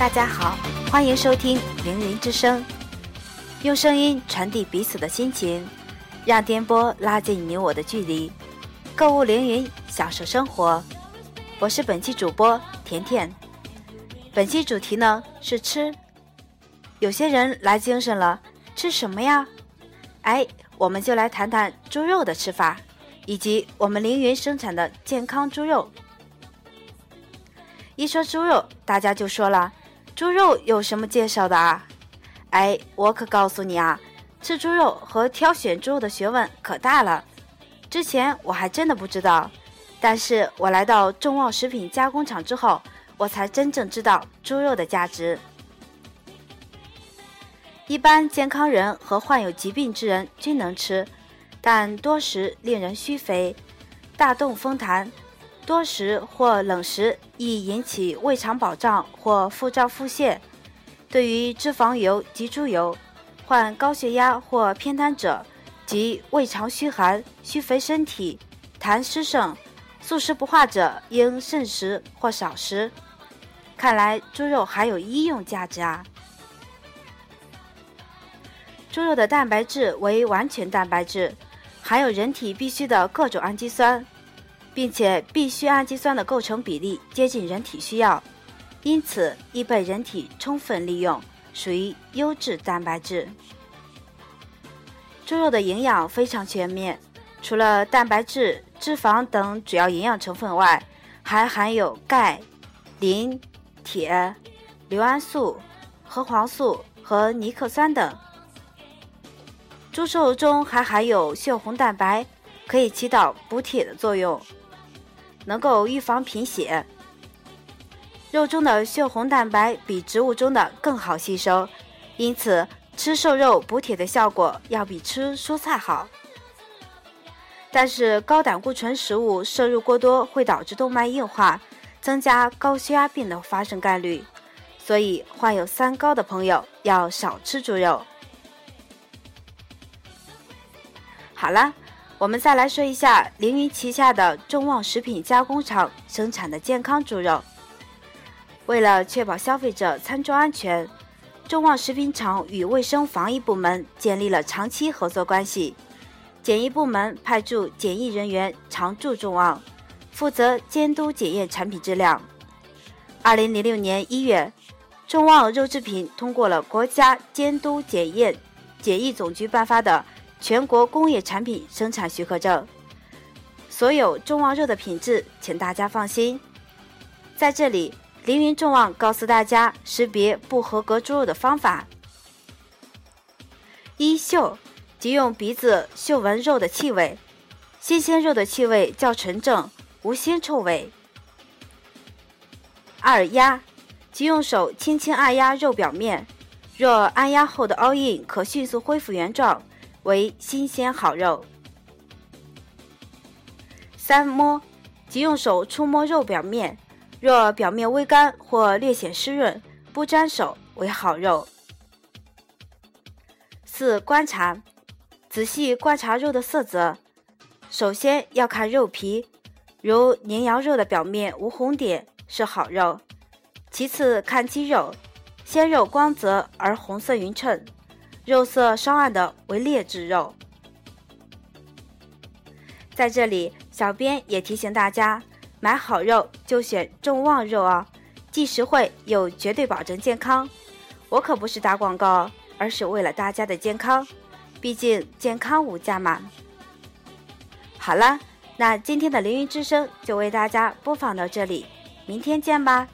大家好，欢迎收听《凌云之声》，用声音传递彼此的心情，让电波拉近你我的距离。购物凌云，享受生活。我是本期主播甜甜。本期主题呢是吃。有些人来精神了，吃什么呀？哎，我们就来谈谈猪肉的吃法，以及我们凌云生产的健康猪肉。一说猪肉，大家就说了。猪肉有什么介绍的啊？哎，我可告诉你啊，吃猪肉和挑选猪肉的学问可大了。之前我还真的不知道，但是我来到众旺食品加工厂之后，我才真正知道猪肉的价值。一般健康人和患有疾病之人均能吃，但多食令人虚肥，大动风痰。多食或冷食易引起胃肠饱胀或腹胀腹泻。对于脂肪油及猪油、患高血压或偏瘫者及胃肠虚寒、虚肥身体、痰湿盛、素食不化者，应慎食或少食。看来猪肉还有医用价值啊！猪肉的蛋白质为完全蛋白质，含有人体必需的各种氨基酸。并且必需氨基酸的构成比例接近人体需要，因此易被人体充分利用，属于优质蛋白质。猪肉的营养非常全面，除了蛋白质、脂肪等主要营养成分外，还含有钙、磷、铁、硫胺素、核黄素和尼克酸等。猪瘦肉中还含有血红蛋白，可以起到补铁的作用。能够预防贫血。肉中的血红蛋白比植物中的更好吸收，因此吃瘦肉补铁的效果要比吃蔬菜好。但是高胆固醇食物摄入过多会导致动脉硬化，增加高血压病的发生概率，所以患有三高的朋友要少吃猪肉。好了。我们再来说一下凌云旗下的众旺食品加工厂生产的健康猪肉。为了确保消费者餐桌安全，众旺食品厂与卫生防疫部门建立了长期合作关系。检疫部门派驻检疫人员常驻众旺，负责监督检验产品质量。二零零六年一月，众旺肉制品通过了国家监督检验检疫总局颁发的。全国工业产品生产许可证，所有众旺肉的品质，请大家放心。在这里，凌云众旺告诉大家识别不合格猪肉的方法：一嗅，即用鼻子嗅闻肉的气味，新鲜肉的气味较纯正，无腥臭味；二压，即用手轻轻按压肉表面，若按压后的凹印可迅速恢复原状。为新鲜好肉。三摸，即用手触摸肉表面，若表面微干或略显湿润，不沾手为好肉。四观察，仔细观察肉的色泽，首先要看肉皮，如羚羊肉的表面无红点是好肉。其次看肌肉，鲜肉光泽而红色匀称。肉色稍暗的为劣质肉。在这里，小编也提醒大家，买好肉就选众旺肉哦，既实惠又绝对保证健康。我可不是打广告，而是为了大家的健康，毕竟健康无价嘛。好了，那今天的凌云之声就为大家播放到这里，明天见吧。